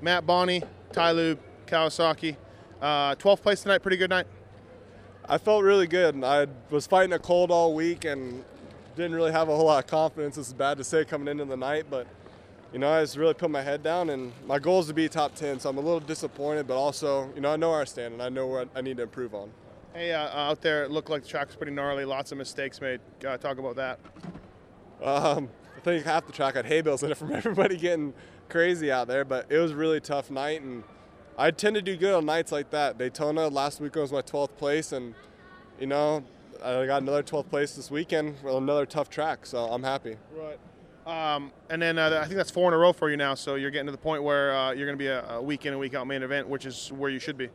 Matt Boni, Ty Lube, Kawasaki. Uh, 12th place tonight, pretty good night. I felt really good. I was fighting a cold all week and didn't really have a whole lot of confidence. It's bad to say coming into the night, but you know, I just really put my head down and my goal is to be top 10. So I'm a little disappointed, but also, you know, I know where I stand and I know what I need to improve on. Hey, uh, out there, it looked like the track was pretty gnarly. Lots of mistakes made. Uh, talk about that. Um, I think half the track had hay bales in it from everybody getting crazy out there, but it was a really tough night. And I tend to do good on nights like that. Daytona last weekend was my 12th place, and you know, I got another 12th place this weekend with another tough track, so I'm happy. Right. Um, and then uh, I think that's four in a row for you now, so you're getting to the point where uh, you're going to be a, a week in and week out main event, which is where you should be.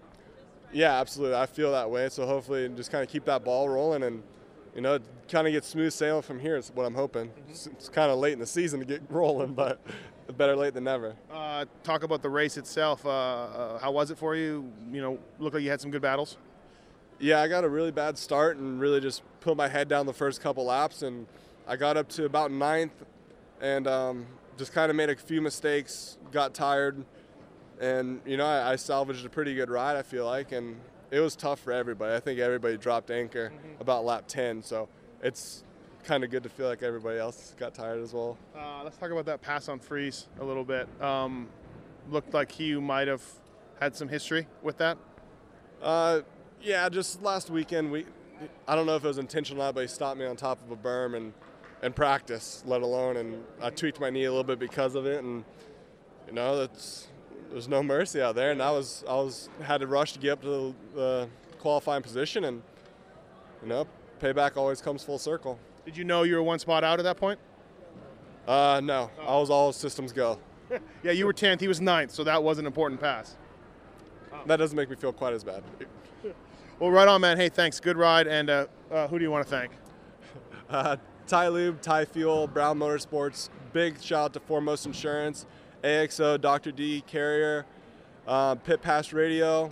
Yeah, absolutely. I feel that way. So hopefully, just kind of keep that ball rolling and, you know, kind of get smooth sailing from here is what I'm hoping. Mm-hmm. It's, it's kind of late in the season to get rolling, but better late than never. Uh, talk about the race itself. Uh, uh, how was it for you? You know, looked like you had some good battles. Yeah, I got a really bad start and really just put my head down the first couple laps, and I got up to about ninth, and um, just kind of made a few mistakes, got tired, and you know I, I, salvaged a pretty good ride. I feel like, and it was tough for everybody. I think everybody dropped anchor mm-hmm. about lap 10, so it's kind of good to feel like everybody else got tired as well. Uh, let's talk about that pass on Friese a little bit. Um, looked like he might have had some history with that. Uh, yeah, just last weekend we. I don't know if it was intentional or not, but he stopped me on top of a berm and and practice, let alone, and I tweaked my knee a little bit because of it, and you know that's there's no mercy out there, and I was I was had to rush to get up to the, the qualifying position, and you know payback always comes full circle. Did you know you were one spot out at that point? Uh, no, oh. I was all systems go. yeah, you were 10th, he was 9th, so that was an important pass. That doesn't make me feel quite as bad. well, right on, man. Hey, thanks. Good ride. And uh, uh, who do you want to thank? Uh, Ty Lube, Ty Fuel, Brown Motorsports. Big shout out to Foremost Insurance, AXO, Dr. D, Carrier, uh, Pit Pass Radio,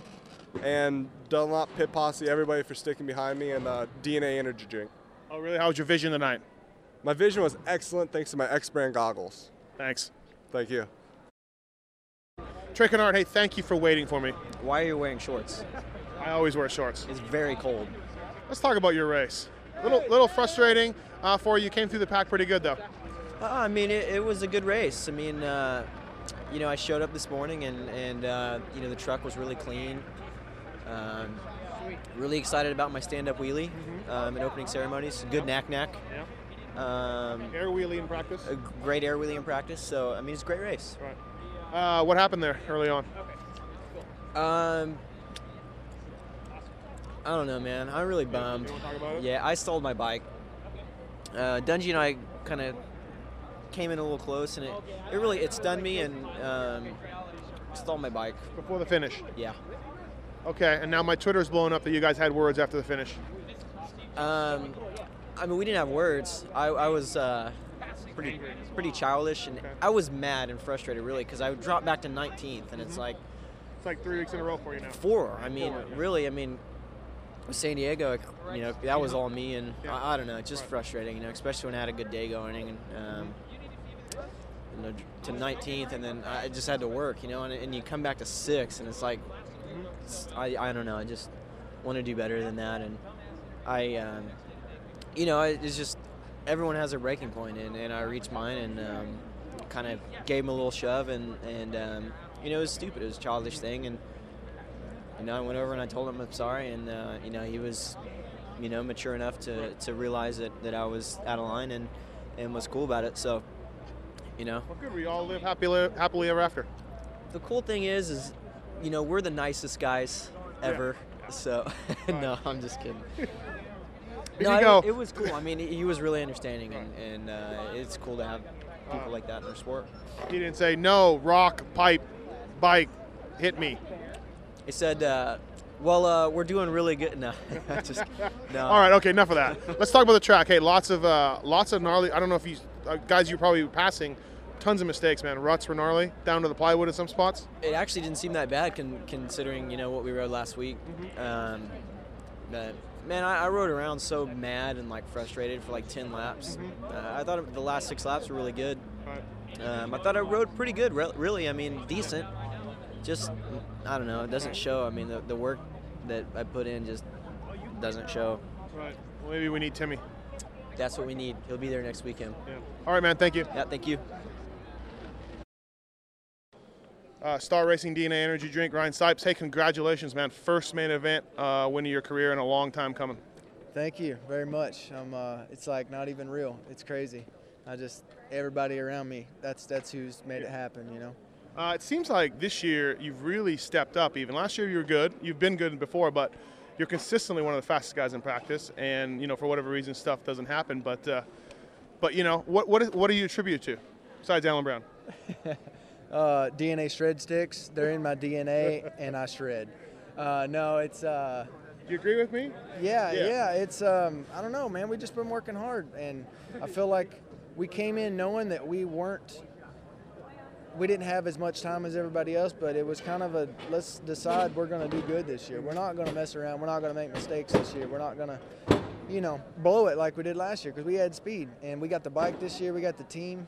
and Dunlop Pit Posse, everybody for sticking behind me, and uh, DNA Energy Drink. Oh, really? How was your vision tonight? My vision was excellent thanks to my X brand goggles. Thanks. Thank you. Trey Canard, hey, thank you for waiting for me. Why are you wearing shorts? I always wear shorts. It's very cold. Let's talk about your race. Little, little frustrating uh, for you. Came through the pack pretty good though. Uh, I mean, it, it, was a good race. I mean, uh, you know, I showed up this morning and and uh, you know the truck was really clean. Um, really excited about my stand-up wheelie mm-hmm. um, in opening ceremonies. Good knack knack. Yeah. Um, air wheelie in practice. A great air wheelie in practice. So I mean, it's a great race. Right. Uh, what happened there early on? Um, I don't know, man. I'm really bummed. Yeah, I stalled my bike. Uh, Dungey and I kind of came in a little close, and it, it really it stunned me and um, stalled my bike before the finish. Yeah. Okay, and now my Twitter's blowing up that you guys had words after the finish. Um, I mean, we didn't have words. I, I was uh, pretty pretty childish, and okay. I was mad and frustrated really because I dropped back to 19th, and mm-hmm. it's like it's like three weeks in a row for you now. Four. I mean, Four, yeah. really. I mean, San Diego, you know, that was all me, and yeah. I, I, don't know, just right. frustrating, you know, especially when I had a good day going, and um, you know, to 19th, and then I just had to work, you know, and, and you come back to six, and it's like, it's, I, I don't know, I just want to do better than that, and I, um, you know, it's just everyone has a breaking point, and, and I reached mine, and um, kind of gave him a little shove, and and um, you know, it was stupid, it was a childish thing, and you know, I went over and I told him I'm sorry, and uh, you know, he was, you know, mature enough to, to realize that, that I was out of line and, and was cool about it. So, you know. Well, good. We all live happily, happily ever after. The cool thing is, is, you know, we're the nicest guys ever. Yeah. So, no, I'm just kidding. no, it, it, was cool. I mean, he was really understanding, and, and uh, it's cool to have people like that in our sport. He didn't say no, rock, pipe, bike, hit me. He said, uh, "Well, uh, we're doing really good." No, just no. All right, okay, enough of that. Let's talk about the track. Hey, lots of uh, lots of gnarly. I don't know if you guys you probably passing. Tons of mistakes, man. Ruts were gnarly, down to the plywood in some spots. It actually didn't seem that bad, con- considering you know what we rode last week. Mm-hmm. Um, but man, I, I, rode around so mad and like frustrated for like ten laps. Mm-hmm. Uh, I thought the last six laps were really good. Um, I thought I rode pretty good, re- really. I mean, decent. just I don't know. It doesn't show. I mean, the, the work that I put in just doesn't show. Right. Well, maybe we need Timmy. That's what we need. He'll be there next weekend. Yeah. All right, man. Thank you. Yeah, thank you. Uh, Star Racing DNA Energy Drink, Ryan Sipes. Hey, congratulations, man! First main event uh, win of your career in a long time coming. Thank you very much. I'm, uh, it's like not even real. It's crazy. I just everybody around me. That's that's who's made it happen. You know. Uh, it seems like this year you've really stepped up. Even last year you were good. You've been good before, but you're consistently one of the fastest guys in practice. And you know, for whatever reason, stuff doesn't happen. But uh, but you know, what what is, what do you attribute to besides Alan Brown? uh, DNA shred sticks. They're in my DNA, and I shred. Uh, no, it's. Uh, Do you agree with me? yeah, Yeah. yeah, It's. Um, I don't know, man. We just been working hard, and I feel like we came in knowing that we weren't. We didn't have as much time as everybody else, but it was kind of a let's decide we're going to do good this year. We're not going to mess around. We're not going to make mistakes this year. We're not going to, you know, blow it like we did last year because we had speed and we got the bike this year. We got the team.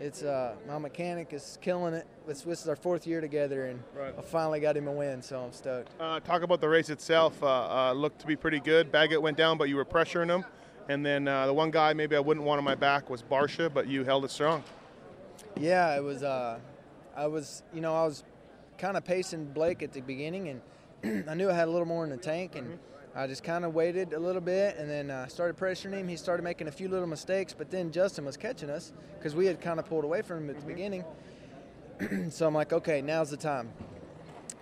It's uh, my mechanic is killing it. This, this is our fourth year together, and Right. I finally got him a win, so I'm stoked. Uh, talk about the race itself. Uh, uh, looked to be pretty good. Baggett went down, but you were pressuring him. And then uh, the one guy maybe I wouldn't want on my back was Barcia, but you held it strong. Yeah, it was. Uh, I was, you know, I was kind of pacing Blake at the beginning, and I knew I had a little more in the tank, and I just kind of waited a little bit, and then uh, started pressuring him. He started making a few little mistakes, but then Justin was catching us because we had kind of pulled away from him at the beginning. so I'm like, okay, now's the time.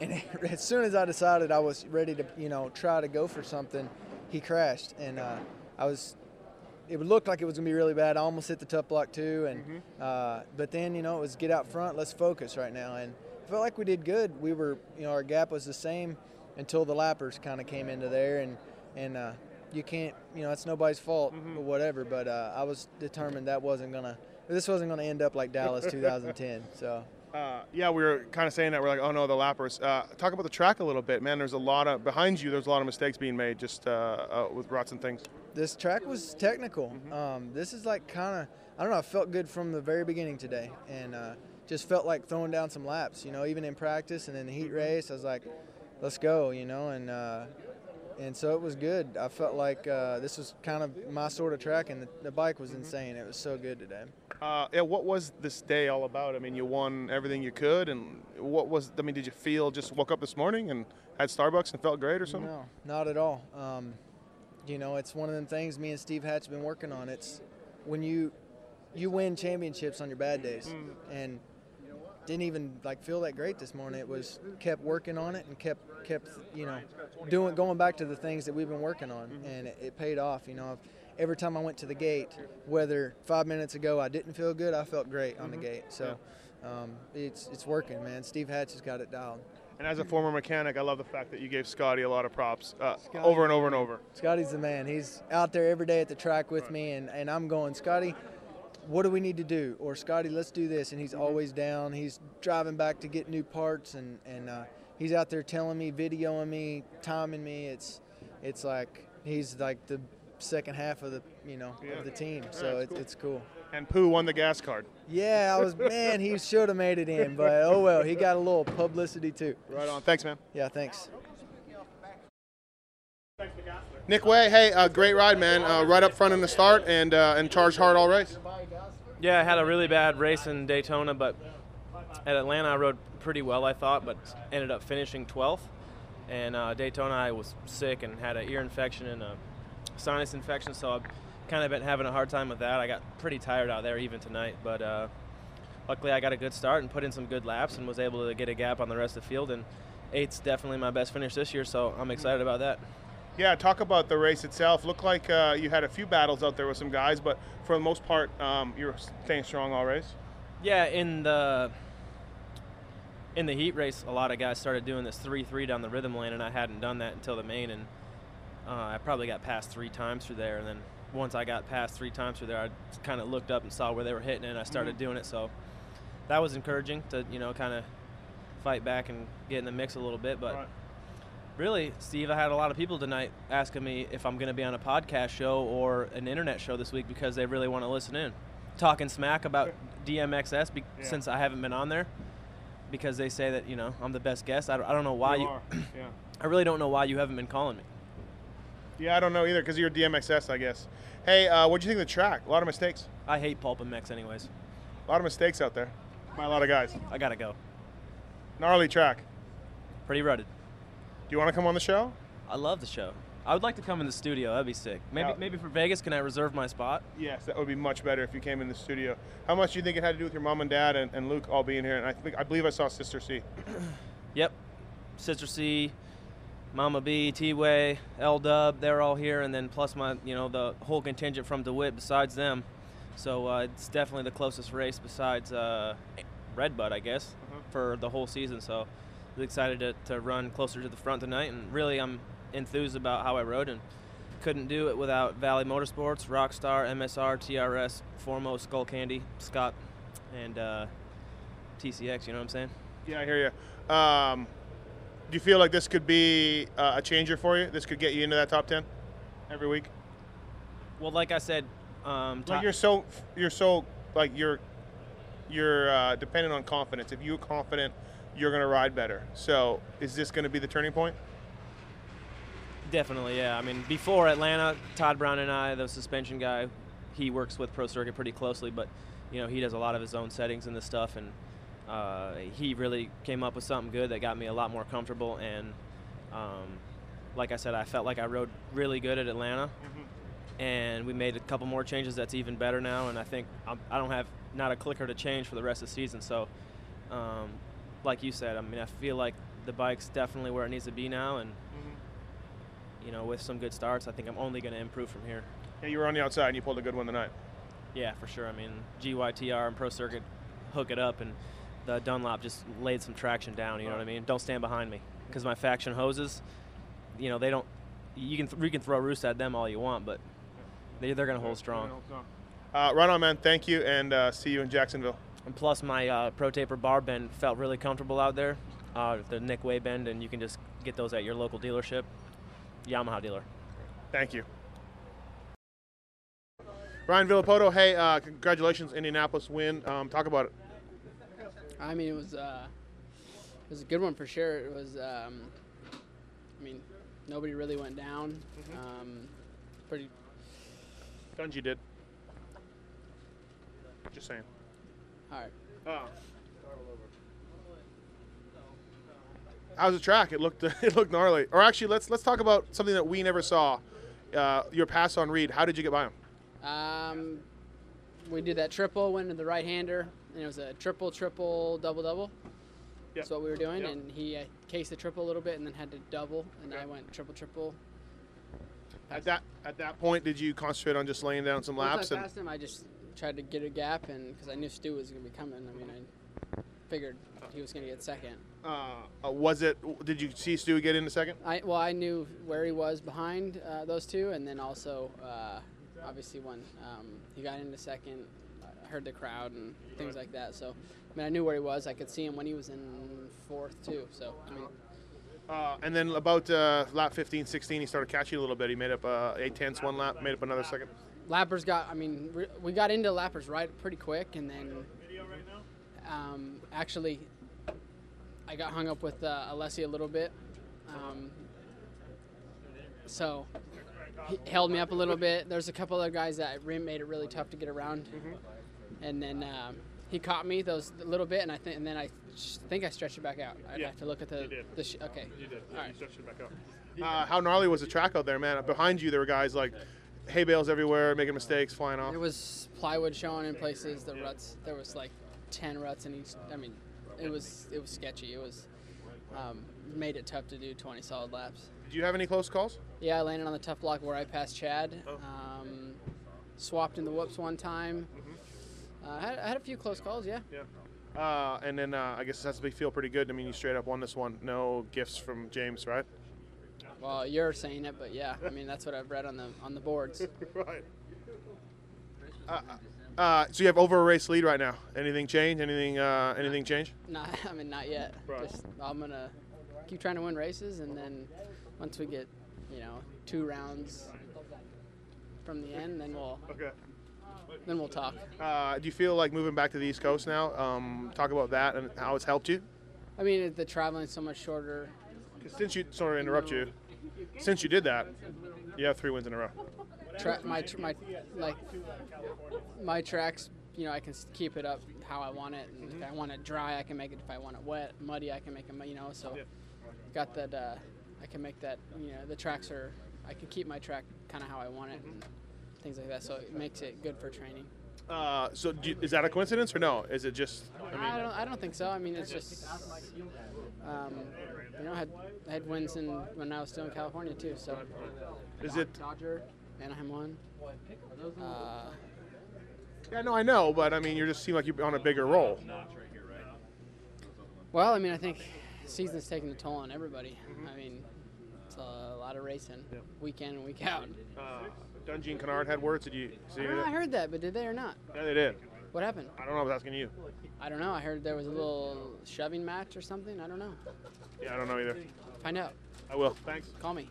And as soon as I decided I was ready to, you know, try to go for something, he crashed, and uh, I was it looked like it was gonna be really bad. I almost hit the top block too, and uh, but then you know it was get out front. Let's focus right now, and I felt like we did good. We were you know our gap was the same until the lappers kind of came into there, and and uh, you can't you know it's nobody's fault or whatever. But uh, I was determined that wasn't gonna this wasn't gonna end up like Dallas 2010. So. Uh, yeah, we were kind of saying that. We're like, oh no, the lappers. Uh, talk about the track a little bit, man. There's a lot of behind you. There's a lot of mistakes being made just uh, uh, with ruts and things. This track was technical. Um, this is like kind of I don't know. I felt good from the very beginning today, and uh, just felt like throwing down some laps. You know, even in practice and in the heat race, I was like, "Let's go," you know, and uh, and so it was good. I felt like uh, this was kind of my sort of track, and the, the bike was insane. It was so good today. Uh, yeah, what was this day all about? I mean, you won everything you could, and what was? I mean, did you feel just woke up this morning and had Starbucks and felt great or something? No, not at all. Um, you know, it's one of them things me and Steve Hatch have been working on. It's when you you win championships on your bad days, mm. and didn't even like feel that great this morning. It was kept working on it and kept kept you know doing going back to the things that we've been working on, mm-hmm. and it, it paid off. You know, every time I went to the gate, whether five minutes ago I didn't feel good, I felt great on the mm-hmm. gate. So. Um, it's it's working, man. Steve Hatch has got it dialed. And as a former mechanic, I love the fact that you gave Scotty a lot of props uh, over and over and over. Scotty's the man. He's out there every day at the track with me, and, and I'm going, Scotty, what do we need to do? Or Scotty, let's do this. And he's always down. He's driving back to get new parts, and and uh, he's out there telling me, videoing me, timing me. It's it's like he's like the second half of the you know Yeah. of the team. So it's it's, cool. it's cool. And Pooh won the gas card. Yeah, I was man. He should have made it in, but oh well. He got a little publicity too. Right on. Thanks, man. Yeah, thanks. Nick Wey, hey, uh, great ride, man. Uh, right up front in the start and uh, and charged hard all race. Yeah, I had a really bad race in Daytona, but at Atlanta I rode pretty well, I thought, but ended up finishing 12th. And uh, Daytona I was sick and had an ear infection and a sinus infection, so I've kind of been having a hard time with that. I got pretty tired out there even tonight, but uh, luckily I got a good start and put in some good laps and was able to get a gap on the rest of the field. And eight's definitely my best finish this year, so I'm excited about that. Yeah, talk about the race itself. Looked like uh, you had a few battles out there with some guys, but for the most part, um, you were staying strong all race. Yeah, in the in the heat race, a lot of guys started doing this three-three down the rhythm lane, and I hadn't done that until the main, and uh, I probably got past three times through there. And then once I got past three times through there, I kind of looked up and saw where they were hitting, it, and I started mhm. doing it. So that was encouraging to you know kind of fight back and get in the mix a little bit. But Right. really, Steve, I had a lot of people tonight asking me if I'm going to be on a podcast show or an internet show this week because they really want to listen in, talking smack about DMXS be- Yeah. since I haven't been on there. because they say that you know I'm the best guest. I don't, I don't know why you. are. yeah. I really don't know why you haven't been calling me. Yeah, I don't know either because you're DMXS, I guess. Hey, uh, what'd you think of the track? A lot of mistakes. I hate PulpMX, anyways. A lot of mistakes out there by a lot of guys. I gotta go. Gnarly track. Pretty rutted. Do you want to come on the show? I love the show. I would like to come in the studio. That'd be sick. Maybe maybe for Vegas, can I reserve my spot? Yes, that would be much better if you came in the studio. How much do you think it had to do with your mom and dad and, and Luke all being here? And I think I believe I saw Sister C. Yep. Sister C, Mama B, T Way, L Dub, they're all here, and then plus my, you know, the whole contingent from DeWitt besides them. So uh, it's definitely the closest race besides uh, Redbud, I guess, for the whole season. So I'm excited to, to run closer to the front tonight, and really I'm enthused about how I rode and couldn't do it without Valley Motorsports, Rockstar, MSR, TRS, Foremost, Skull Candy, Scott, and uh, TCX. You know what I'm saying? Yeah, I hear you. Um, do you feel like this could be uh, a changer for you? This could get you into that top ten every week. Well, like I said, um, Like you're so you're so like you're you're uh, dependent on confidence. If you're confident, you're gonna ride better. So is this gonna be the turning point? Definitely, yeah. I mean, before Atlanta, Todd Brown and I, the suspension guy, he works with Pro Circuit pretty closely, but you know he does a lot of his own settings and this stuff, and uh, he really came up with something good that got me a lot more comfortable. And um, like I said, I felt like I rode really good at Atlanta, and we made a couple more changes that's even better now. And I think I'm, I don't have not a clicker to change for the rest of the season. So, um, like you said, I mean, I feel like the bike's definitely where it needs to be now, and you know, with some good starts, I think I'm only going to improve from here. Yeah, you were on the outside and you pulled a good one tonight. Yeah, for sure. I mean, GYTR and Pro Circuit hook it up, and the Dunlop just laid some traction down. You know what I mean? Don't stand behind me because my faction hoses, you know, they don't. You can th- you can throw roost at them all you want, but they they're going to hold strong. Uh, right on, man. Thank you, and uh, see you in Jacksonville. And plus, my uh, Pro Taper bar bend felt really comfortable out there. Uh, the Nick Wey bend, and you can just get those at your local dealership, Yamaha dealer. Thank you. Ryan Villopoto, hey, uh, congratulations, Indianapolis win. Um, talk about it. I mean, it was uh, it was a good one for sure. It was, um, I mean, nobody really went down. Um, pretty. Dungey did. Just saying. All right. Oh. How's the track? It looked it looked gnarly. Or actually, let's let's talk about something that we never saw. Uh, your pass on Reed. How did you get by him? Um, we did that triple, went to the right hander, and it was a triple, triple, double, double. Yep. That's what we were doing, Yep. and he uh, cased the triple a little bit, and then had to double, and I went triple, triple. At that at that point, did you concentrate on just laying down some laps? Once I And passed him, I just tried to get a gap, and because I knew Stu was going to be coming, I mean, I figured he was going to get second. uh, uh, was it? Did you see Stu get in a second? I well, I knew where he was behind uh, those two, and then also uh, obviously when um, he got into second, I heard the crowd and things like that. So I mean, I knew where he was. I could see him when he was in fourth too. So I mean, Uh, and then about uh, lap 15, 16, he started catching a little bit. He made up uh, eight tenths one lap, made up another second. lappers got. I mean, re- we got into lappers right pretty quick, and then um, actually, I got hung up with uh, Alessi a little bit. Um, so he held me up a little bit. There's a couple other guys that made it really tough to get around, and then um, he caught me those a little bit, and I think, and then I sh- think I stretched it back out. I'd Yeah, have to look at the you did. the sh- okay. All right. Stretched it back out. Uh, how gnarly was the track out there, man? Behind you, there were guys like hay bales everywhere, making mistakes, flying off. There was plywood showing in places. The ruts. There was like ten ruts in each. I mean, it was it was sketchy. It was um, made it tough to do 20 solid laps. Do you have any close calls? Yeah, I landed on the tough block where I passed Chad. Oh. Um, swapped in the whoops one time. Uh, I, had, I had a few close calls. Yeah. Yeah. Uh, and then uh, I guess it has to be feel pretty good. I mean, you straight up won this one. No gifts from James, right? Well, you're saying it, but yeah, I mean that's what I've read on the on the boards. right. Uh, uh, so you have over a race lead right now. Anything change? Anything? Uh, anything change? not, I mean not yet. Right. Just, I'm gonna keep trying to win races, and then once we get, you know, two rounds from the end, then we'll Okay. Then we'll talk. Uh, do you feel like moving back to the East Coast now? Um, talk about that and how it's helped you. I mean, the traveling's so much shorter. since you sorry to interrupt you, since you did that, you have three wins in a row. Tra- my tr- my like my tracks. You know, I can keep it up how I want it. And If I want it dry, I can make it. If I want it wet, muddy, I can make it. You know, so Yeah. got that. Uh, I can make that. You know, the tracks are. I can keep my track kind of how I want it and things like that. So it makes it good for training. Uh, so do you, is that a coincidence or no? Is it just? I mean, I don't. I don't think so. I mean, it's just. Um, you know, I had I had wins in when I was still in California too. So. is it? Dodger, Anaheim one? Uh, Yeah, no, I know, but I mean, you just seem like you're on a bigger role. well, I mean, I think season's taking a toll on everybody. I mean, it's a lot of racing, week in and week out. Uh, Dungey and Canard had words. Did you see I, know, I heard that, but did they or not? Yeah, they did. What happened? I don't know. I was asking you. I don't know. I heard there was a little shoving match or something. I don't know. Yeah, I don't know either. Find out. I will. Thanks. Call me.